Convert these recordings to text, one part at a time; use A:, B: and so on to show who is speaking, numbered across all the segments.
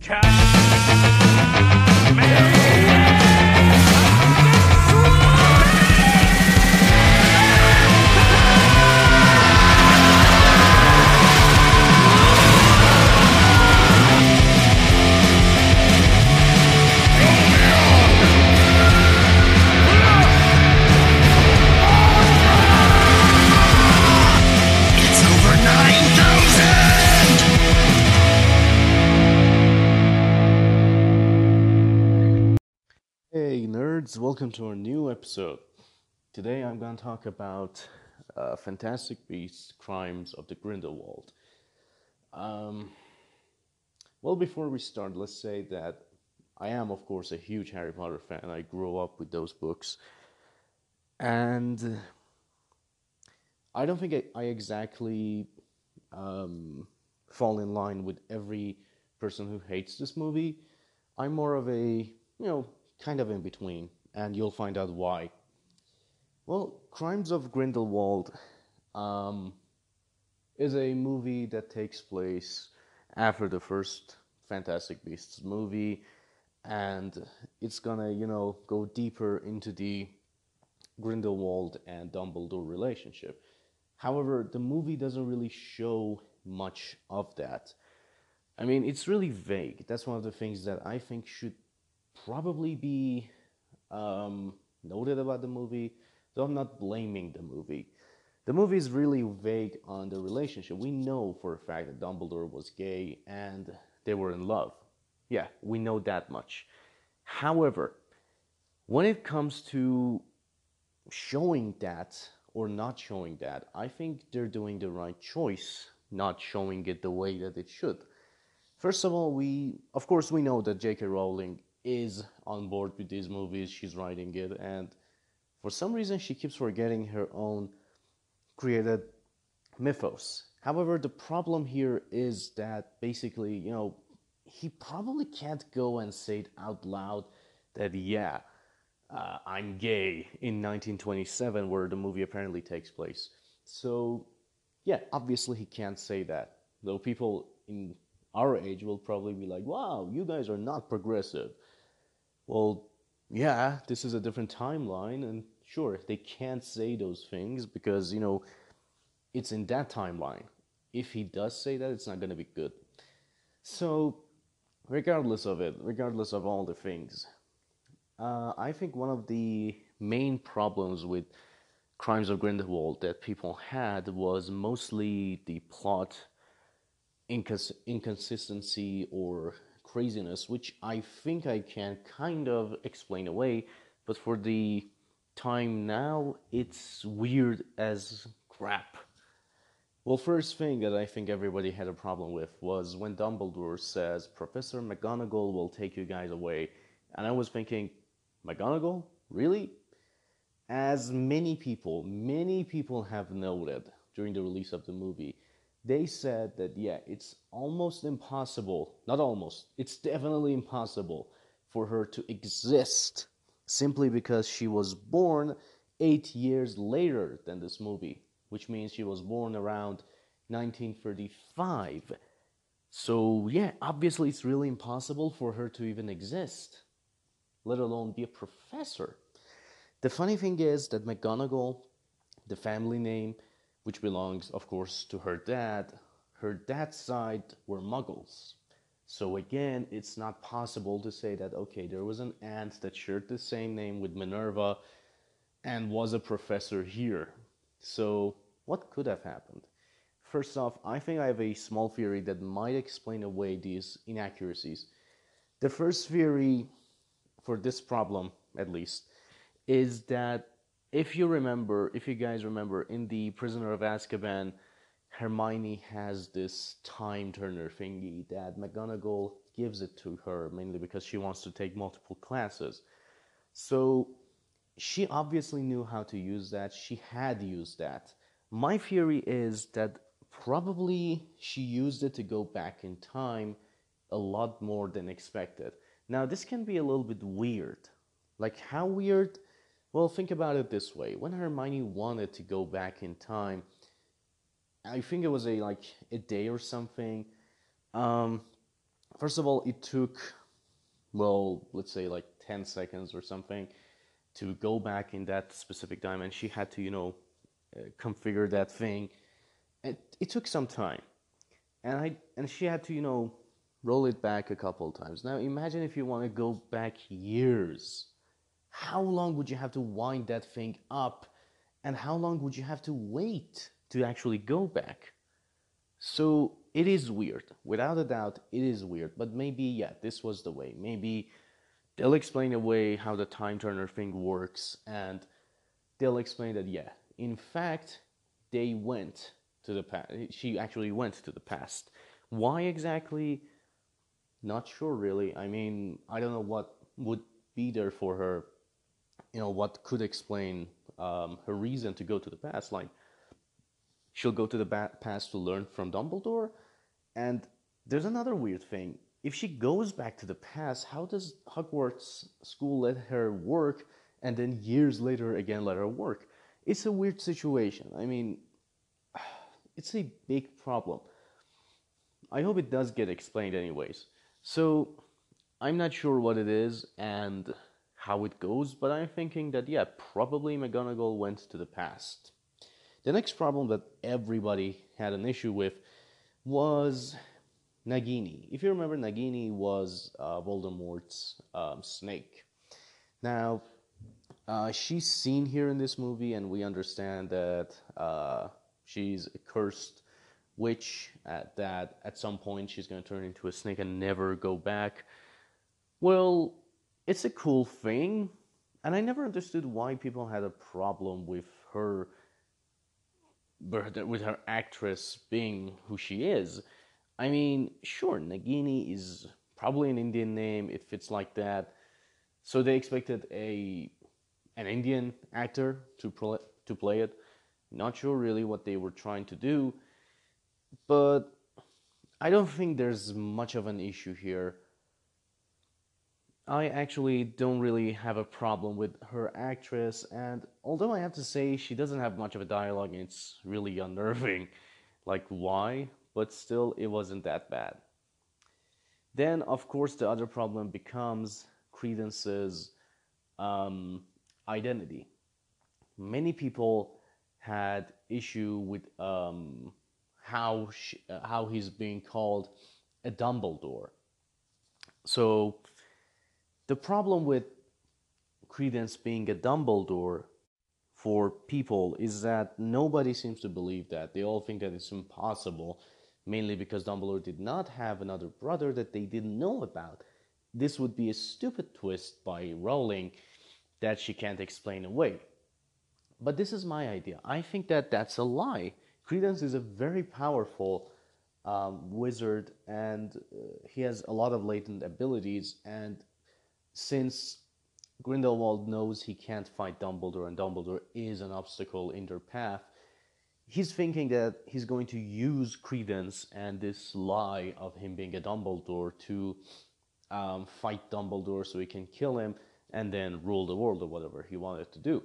A: It's
B: welcome to our new episode. Today I'm going to talk about uh, Fantastic Beasts Crimes of the Grindelwald. Um, well, before we start, let's say that I am, of course, a huge Harry Potter fan. I grew up with those books. And I don't think I, I exactly um, fall in line with every person who hates this movie. I'm more of a, you know, kind of in between, and you'll find out why. Well, Crimes of Grindelwald um, is a movie that takes place after the first Fantastic Beasts movie, and it's gonna, you know, go deeper into the Grindelwald and Dumbledore relationship. However, the movie doesn't really show much of that. I mean, it's really vague. That's one of the things that I think should probably be um, noted about the movie, so I'm not blaming the movie. The movie is really vague on the relationship. We know for a fact that Dumbledore was gay and they were in love. Yeah, we know that much. However, when it comes to showing that or not showing that, I think they're doing the right choice, not showing it the way that it should. First of all, we of course we know that J.K. Rowling is on board with these movies. She's writing it, and for some reason she keeps forgetting her own created mythos. However, the problem here is that basically, you know, he probably can't go and say it out loud that yeah, uh, I'm gay in 1927, where the movie apparently takes place. So, yeah, obviously he can't say that. Though people in our age will probably be like, wow, you guys are not progressive. Well, yeah, this is a different timeline, and sure, they can't say those things because, you know, it's in that timeline. If he does say that, it's not going to be good. So, regardless of it, regardless of all the things, uh, I think one of the main problems with Crimes of Grindelwald that people had was mostly the plot incons- inconsistency or craziness, which I think I can kind of explain away, but for the time now, it's weird as crap. Well, first thing that I think everybody had a problem with was when Dumbledore says, Professor McGonagall will take you guys away. And I was thinking, McGonagall? Really? As many people, many people have noted during the release of the movie, they said that, yeah, it's almost impossible, not almost, it's definitely impossible for her to exist simply because she was born eight years later than this movie, which means she was born around 1935. So, yeah, obviously it's really impossible for her to even exist, let alone be a professor. The funny thing is that McGonagall, the family name, which belongs, of course, to her dad, her dad's side were muggles. So again, it's not possible to say that, okay, there was an aunt that shared the same name with Minerva and was a professor here. So, what could have happened? First off, I think I have a small theory that might explain away these inaccuracies. The first theory for this problem, at least, is that if you remember, if you guys remember, in the Prisoner of Azkaban, Hermione has this time turner thingy that McGonagall gives it to her mainly because she wants to take multiple classes. So she obviously knew how to use that. She had used that. My theory is that probably she used it to go back in time a lot more than expected. Now, this can be a little bit weird. Like, how weird? Well, think about it this way. When Hermione wanted to go back in time, I think it was a like a day or something. Um, first of all, it took, well, let's say like 10 seconds or something to go back in that specific time and She had to, you know, uh, configure that thing. It, it took some time. And I and she had to, you know, roll it back a couple times. Now imagine if you want to go back years. How long would you have to wind that thing up? And how long would you have to wait to actually go back? So it is weird. Without a doubt, it is weird. But maybe, yeah, this was the way. Maybe they'll explain away how the time turner thing works and they'll explain that, yeah, in fact, they went to the past. She actually went to the past. Why exactly? Not sure, really. I mean, I don't know what would be there for her, you know, what could explain um, her reason to go to the past. Like, she'll go to the past to learn from Dumbledore. And there's another weird thing. If she goes back to the past, how does Hogwarts school let her work and then years later again let her work? It's a weird situation. I mean, it's a big problem. I hope it does get explained, anyways. So, I'm not sure what it is and how it goes, but I'm thinking that, yeah, probably McGonagall went to the past. The next problem that everybody had an issue with was Nagini. If you remember, Nagini was uh, Voldemort's um, snake. Now, uh, she's seen here in this movie, and we understand that uh, she's a cursed witch, at that at some point she's going to turn into a snake and never go back. Well, it's a cool thing, and I never understood why people had a problem with her with her actress being who she is. I mean, sure, Nagini is probably an Indian name. It fits like that. So they expected a an Indian actor to to play it. Not sure really what they were trying to do, but I don't think there's much of an issue here. I actually don't really have a problem with her actress, and although I have to say she doesn't have much of a dialogue, it's really unnerving. Like, why? But still, it wasn't that bad. Then, of course, the other problem becomes Credence's um, identity. Many people had issue with um, how she, how he's being called a Dumbledore. So the problem with Credence being a Dumbledore for people is that nobody seems to believe that. They all think that it's impossible, mainly because Dumbledore did not have another brother that they didn't know about. This would be a stupid twist by Rowling that she can't explain away. But this is my idea. I think that that's a lie. Credence is a very powerful um, wizard and uh, he has a lot of latent abilities. And since Grindelwald knows he can't fight Dumbledore and Dumbledore is an obstacle in their path, he's thinking that he's going to use Credence and this lie of him being a Dumbledore to um, fight Dumbledore so he can kill him and then rule the world or whatever he wanted to do.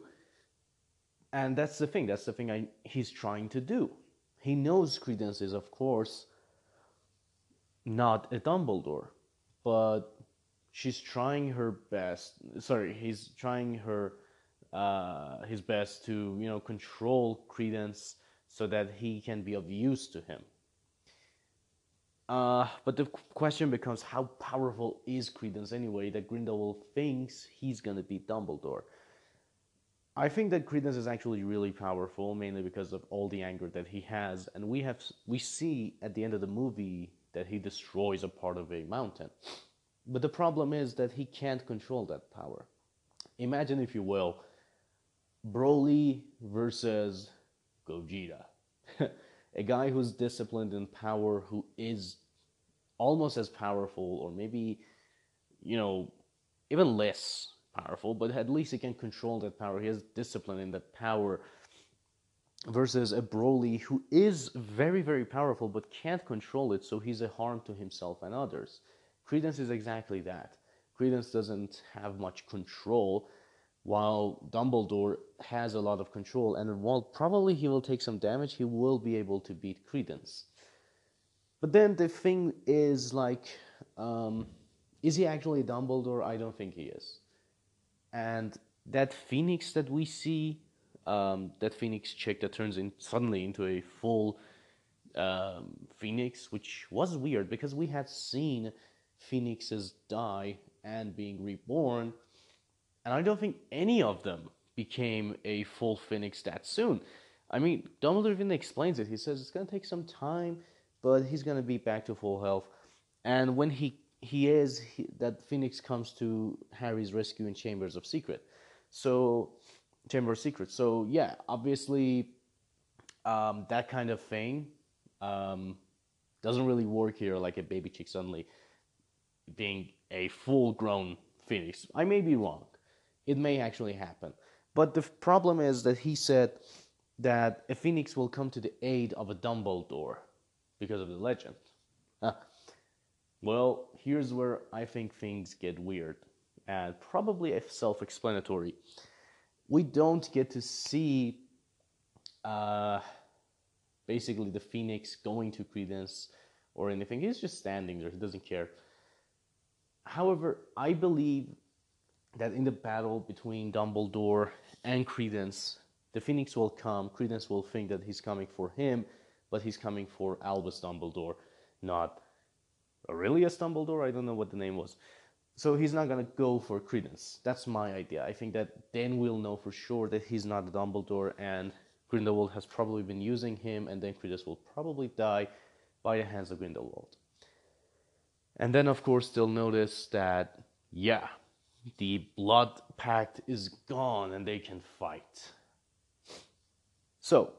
B: And that's the thing, that's the thing I, he's trying to do. He knows Credence is, of course, not a Dumbledore, but she's trying her best. Sorry, he's trying her uh, his best to you know control Credence so that he can be of use to him. Uh, but the question becomes how powerful is Credence anyway that Grindelwald thinks he's gonna beat Dumbledore? I think that Credence is actually really powerful, mainly because of all the anger that he has, and we have we see at the end of the movie that he destroys a part of a mountain. But the problem is that he can't control that power. Imagine, if you will, Broly versus Gogeta. a guy who's disciplined in power, who is almost as powerful, or maybe, you know, even less powerful, but at least he can control that power. He has discipline in that power. Versus a Broly who is very, very powerful but can't control it, so he's a harm to himself and others. Credence is exactly that. Credence doesn't have much control, while Dumbledore has a lot of control, and while probably he will take some damage, he will be able to beat Credence. But then the thing is like Um, is he actually Dumbledore? I don't think he is. And that Phoenix that we see, um, that Phoenix chick that turns in suddenly into a full um, Phoenix, which was weird because we had seen Phoenixes die and being reborn, and I don't think any of them became a full Phoenix that soon. I mean, Dumbledore even explains it. He says it's gonna take some time, but he's gonna be back to full health. And when he he is he, that Phoenix comes to Harry's rescue in Chambers of Secret. So Chamber of Secrets. So yeah, obviously um, that kind of thing um, doesn't really work here. Like a baby chick suddenly being a full-grown Phoenix. I may be wrong. It may actually happen. But the problem is that he said that a Phoenix will come to the aid of a Dumbledore because of the legend. Huh. Well, here's where I think things get weird and probably self explanatory. We don't get to see uh, basically the Phoenix going to Credence or anything. He's just standing there, he doesn't care. However, I believe that in the battle between Dumbledore and Credence, the Phoenix will come. Credence will think that he's coming for him, but he's coming for Albus Dumbledore, not Aurelius Dumbledore, I don't know what the name was. So he's not gonna go for Credence. That's my idea. I think that then we'll know for sure that he's not a Dumbledore and Grindelwald has probably been using him, and then Credence will probably die by the hands of Grindelwald. And then, of course, they'll notice that, yeah, the blood pact is gone and they can fight. So,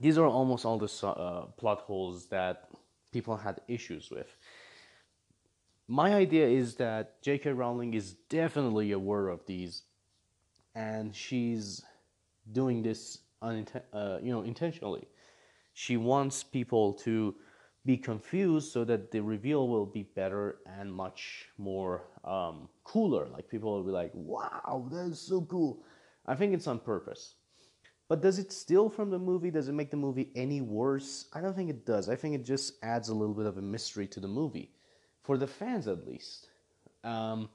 B: these are almost all the uh, plot holes that people had issues with. My idea is that J.K. Rowling is definitely aware of these, and she's doing this uh, you know intentionally. She wants people to be confused so that the reveal will be better and much more um, cooler. Like people will be like, "Wow, that is so cool." I think it's on purpose. But does it steal from the movie? Does it make the movie any worse? I don't think it does. I think it just adds a little bit of a mystery to the movie, for the fans at least. Um,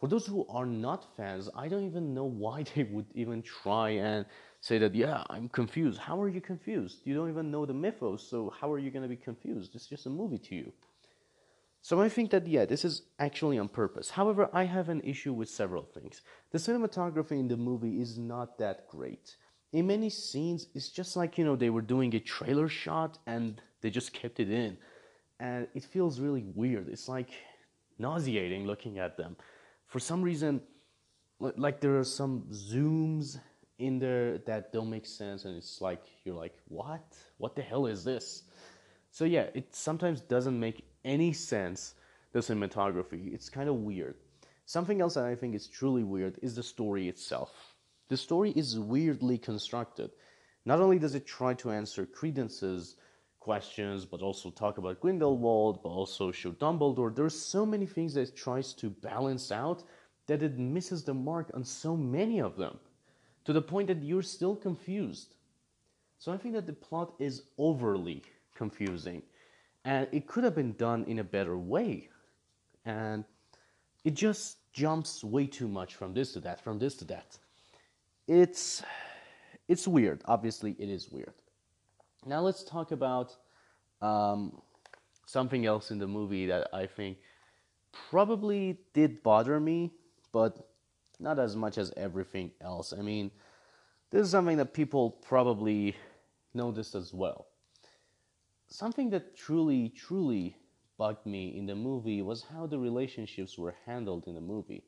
B: for those who are not fans, I don't even know why they would even try and say that, yeah, I'm confused. How are you confused? You don't even know the mythos, so how are you going to be confused? It's just a movie to you. So I think that, yeah, this is actually on purpose. However, I have an issue with several things. The cinematography in the movie is not that great in many scenes it's just like you know they were doing a trailer shot and they just kept it in and it feels really weird it's like nauseating looking at them for some reason like there are some zooms in there that don't make sense and it's like you're like what? What the hell is this? So yeah it sometimes doesn't make any sense the cinematography. It's kind of weird. Something else that i think is truly weird is the story itself. The story is weirdly constructed. Not only does it try to answer Credence's questions, but also talk about Grindelwald, but also show Dumbledore. There's so many things that it tries to balance out that it misses the mark on so many of them, to the point that you're still confused. So I think that the plot is overly confusing, and it could have been done in a better way. And it just jumps way too much from this to that, from this to that it's it's weird. Obviously, it is weird. Now let's talk about um, something else in the movie that I think probably did bother me, but not as much as everything else. I mean, this is something that people probably noticed as well. Something that truly, truly bugged me in the movie was how the relationships were handled in the movie.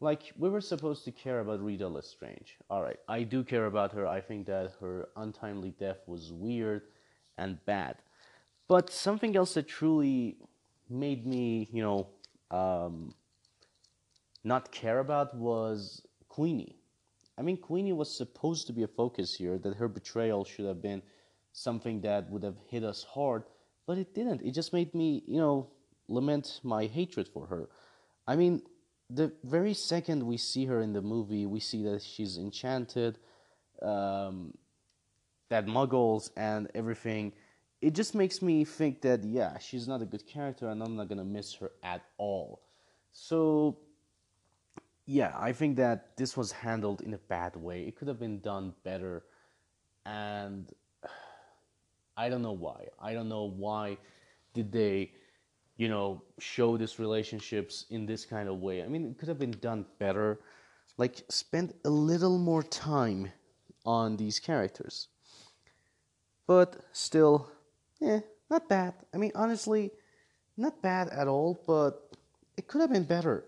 B: Like, we were supposed to care about Leta Lestrange. Alright, I do care about her. I think that her untimely death was weird and bad. But something else that truly made me, you know, um, not care about was Queenie. I mean, Queenie was supposed to be a focus here, that her betrayal should have been something that would have hit us hard, but it didn't. It just made me, you know, lament my hatred for her. I mean, the very second we see her in the movie, we see that she's enchanted, um, that muggles and everything it just makes me think that yeah, she's not a good character, and I'm not gonna miss her at all. So yeah, I think that this was handled in a bad way. It could have been done better, and I don't know why. I don't know why did they, you know, show these relationships in this kind of way. I mean, it could have been done better. Like, spend a little more time on these characters. But still, yeah, not bad. I mean, honestly, not bad at all, but it could have been better.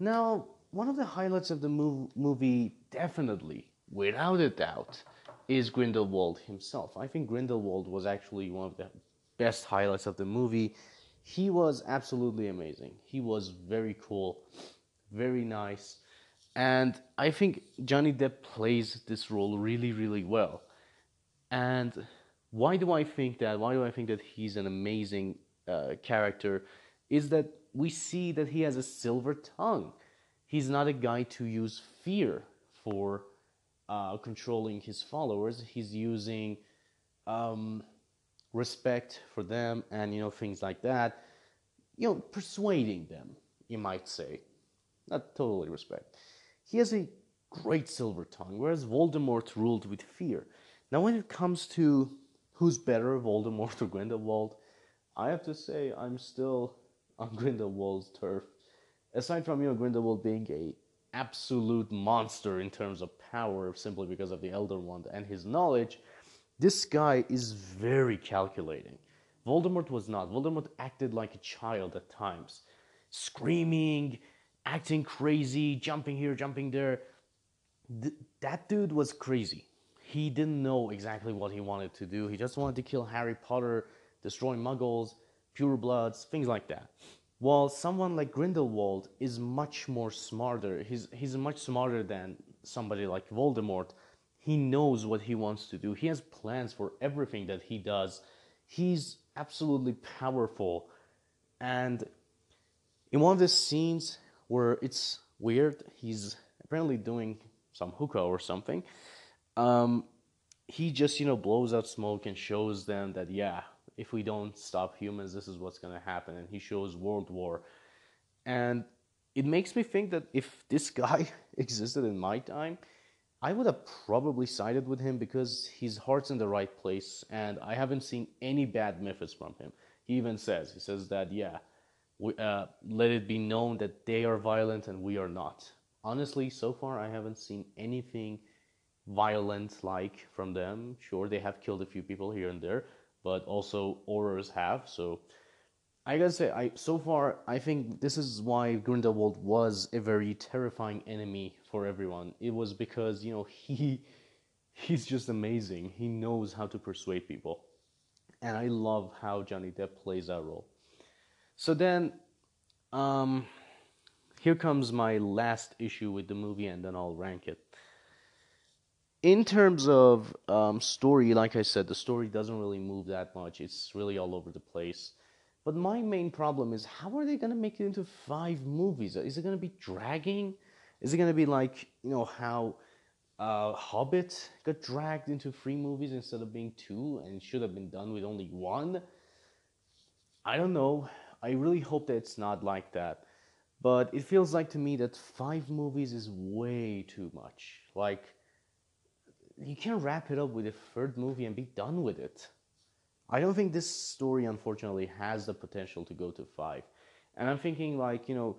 B: Now, one of the highlights of the mov- movie, definitely, without a doubt, is Grindelwald himself. I think Grindelwald was actually one of the best highlights of the movie. He was absolutely amazing. He was very cool, very nice. And I think Johnny Depp plays this role really, really well. And why do I think that? Why do I think that he's an amazing uh, character? Is that we see that he has a silver tongue. He's not a guy to use fear for uh, controlling his followers. He's using um, respect for them and you know things like that. You know, persuading them. You might say, not totally respect. He has a great silver tongue, whereas Voldemort ruled with fear. Now, when it comes to who's better, Voldemort or Grindelwald, I have to say I'm still on Grindelwald's turf. Aside from you know Grindelwald being a absolute monster in terms of power simply because of the Elder Wand and his knowledge, this guy is very calculating. Voldemort was not. Voldemort acted like a child at times, screaming, acting crazy, jumping here, jumping there. Th- that dude was crazy. He didn't know exactly what he wanted to do. He just wanted to kill Harry Potter, destroy muggles, purebloods, things like that. While someone like Grindelwald is much more smarter, he's, he's much smarter than somebody like Voldemort. He knows what he wants to do. He has plans for everything that he does. He's absolutely powerful. And in one of the scenes where it's weird, he's apparently doing some hookah or something. Um, he just, you know, blows out smoke and shows them that, yeah, if we don't stop humans, this is what's going to happen. And he shows World War. And it makes me think that if this guy existed in my time, I would have probably sided with him because his heart's in the right place, and I haven't seen any bad methods from him. He even says, he says that, yeah, we, uh, let it be known that they are violent and we are not. Honestly, so far I haven't seen anything violent like from them. Sure, they have killed a few people here and there, but also Aurors have. So I gotta say, I so far I think this is why Grindelwald was a very terrifying enemy for everyone. It was because you know he he's just amazing. He knows how to persuade people, and I love how Johnny Depp plays that role. So then, um, here comes my last issue with the movie, and then I'll rank it in terms of um, story, like I said, the story doesn't really move that much. It's really all over the place. But my main problem is how are they going to make it into five movies? Is it going to be dragging? Is it going to be like, you know, how uh, Hobbit got dragged into three movies instead of being two and should have been done with only one? I don't know. I really hope that it's not like that. But it feels like to me that five movies is way too much. Like, you can't wrap it up with a third movie and be done with it. I don't think this story, unfortunately, has the potential to go to five. And I'm thinking, like, you know,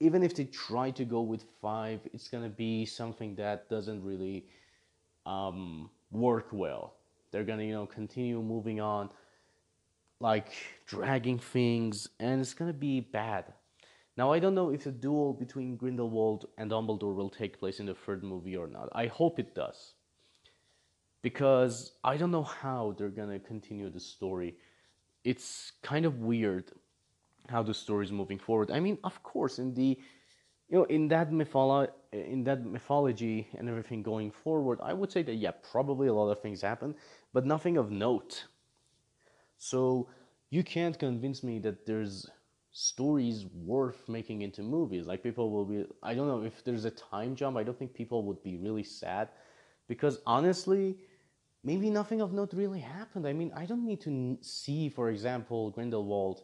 B: even if they try to go with five, it's gonna be something that doesn't really um, work well. They're gonna, you know, continue moving on, like dragging things, and it's gonna be bad. Now, I don't know if the duel between Grindelwald and Dumbledore will take place in the third movie or not. I hope it does because I don't know how they're gonna continue the story. It's kind of weird how the story is moving forward. I mean, of course, in the you know in that mytholo- in that mythology and everything going forward, I would say that yeah, probably a lot of things happen, but nothing of note. So you can't convince me that there's stories worth making into movies. Like people will be I don't know if there's a time jump, I don't think people would be really sad because honestly, maybe nothing of note really happened. I mean, I don't need to see, for example, Grindelwald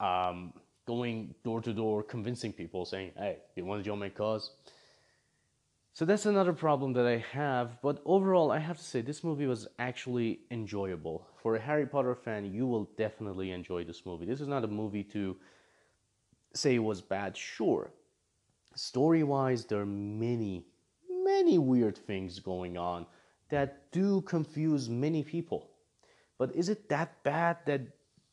B: um, going door to door convincing people, saying, hey, you want to join my cause? So that's another problem that I have. But overall, I have to say, this movie was actually enjoyable. For a Harry Potter fan, you will definitely enjoy this movie. This is not a movie to say it was bad, sure. Story wise, there are many, many weird things going on that do confuse many people. But is it that bad that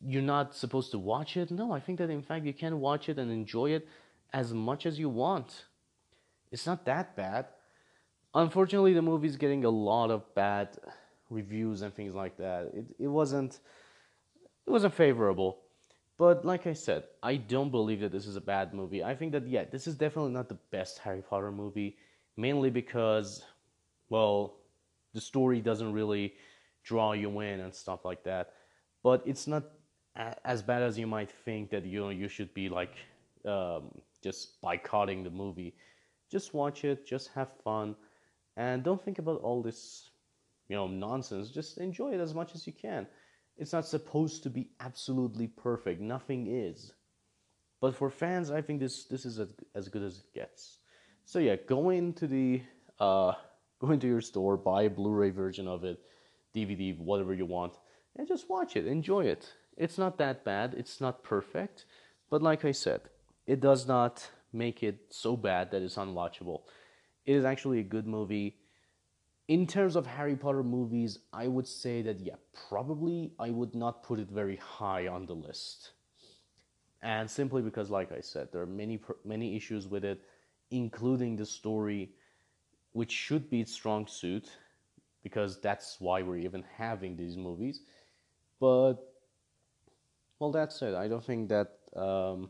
B: you're not supposed to watch it? No, I think that in fact you can watch it and enjoy it as much as you want. It's not that bad. Unfortunately, the movie's getting a lot of bad reviews and things like that. It, it wasn't it wasn't favorable. But like I said, I don't believe that this is a bad movie. I think that yeah, this is definitely not the best Harry Potter movie, mainly because well, the story doesn't really draw you in and stuff like that. But it's not as bad as you might think that you know you should be like um, just boycotting the movie. Just watch it, just have fun, and don't think about all this you know nonsense. Just enjoy it as much as you can. It's not supposed to be absolutely perfect. Nothing is. But for fans, I think this this is as good as it gets. So yeah, go into the uh, go into your store, buy a Blu-ray version of it, DVD, whatever you want, and just watch it. Enjoy it. It's not that bad. It's not perfect, but like I said, it does not make it so bad that it's unwatchable. It is actually a good movie. In terms of Harry Potter movies, I would say that yeah, probably I would not put it very high on the list. And simply because like I said, there are many many issues with it, including the story which should be its strong suit because that's why we're even having these movies. But well, that's it. I don't think that um,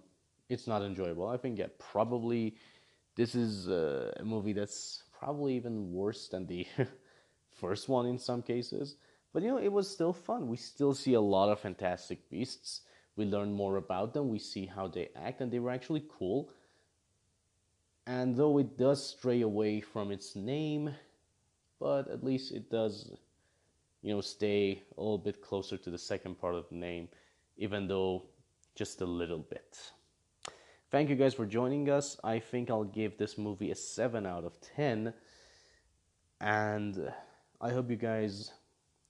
B: it's not enjoyable. I think yeah, probably this is uh, a movie that's probably even worse than the first one in some cases. But you know, it was still fun. We still see a lot of fantastic beasts. We learn more about them. We see how they act, and they were actually cool. And though it does stray away from its name, but at least it does, you know, stay a little bit closer to the second part of the name, even though just a little bit. Thank you guys for joining us. I think I'll give this movie a 7 out of 10. And I hope you guys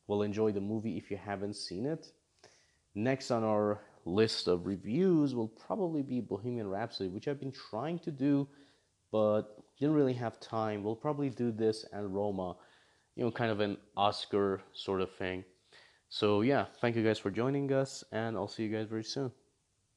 B: will enjoy the movie if you haven't seen it. Next on our list of reviews will probably be Bohemian Rhapsody, which I've been trying to do but didn't really have time. We'll probably do this and Roma, you know, kind of an Oscar sort of thing. So, yeah, thank you guys for joining us, and I'll see you guys very soon.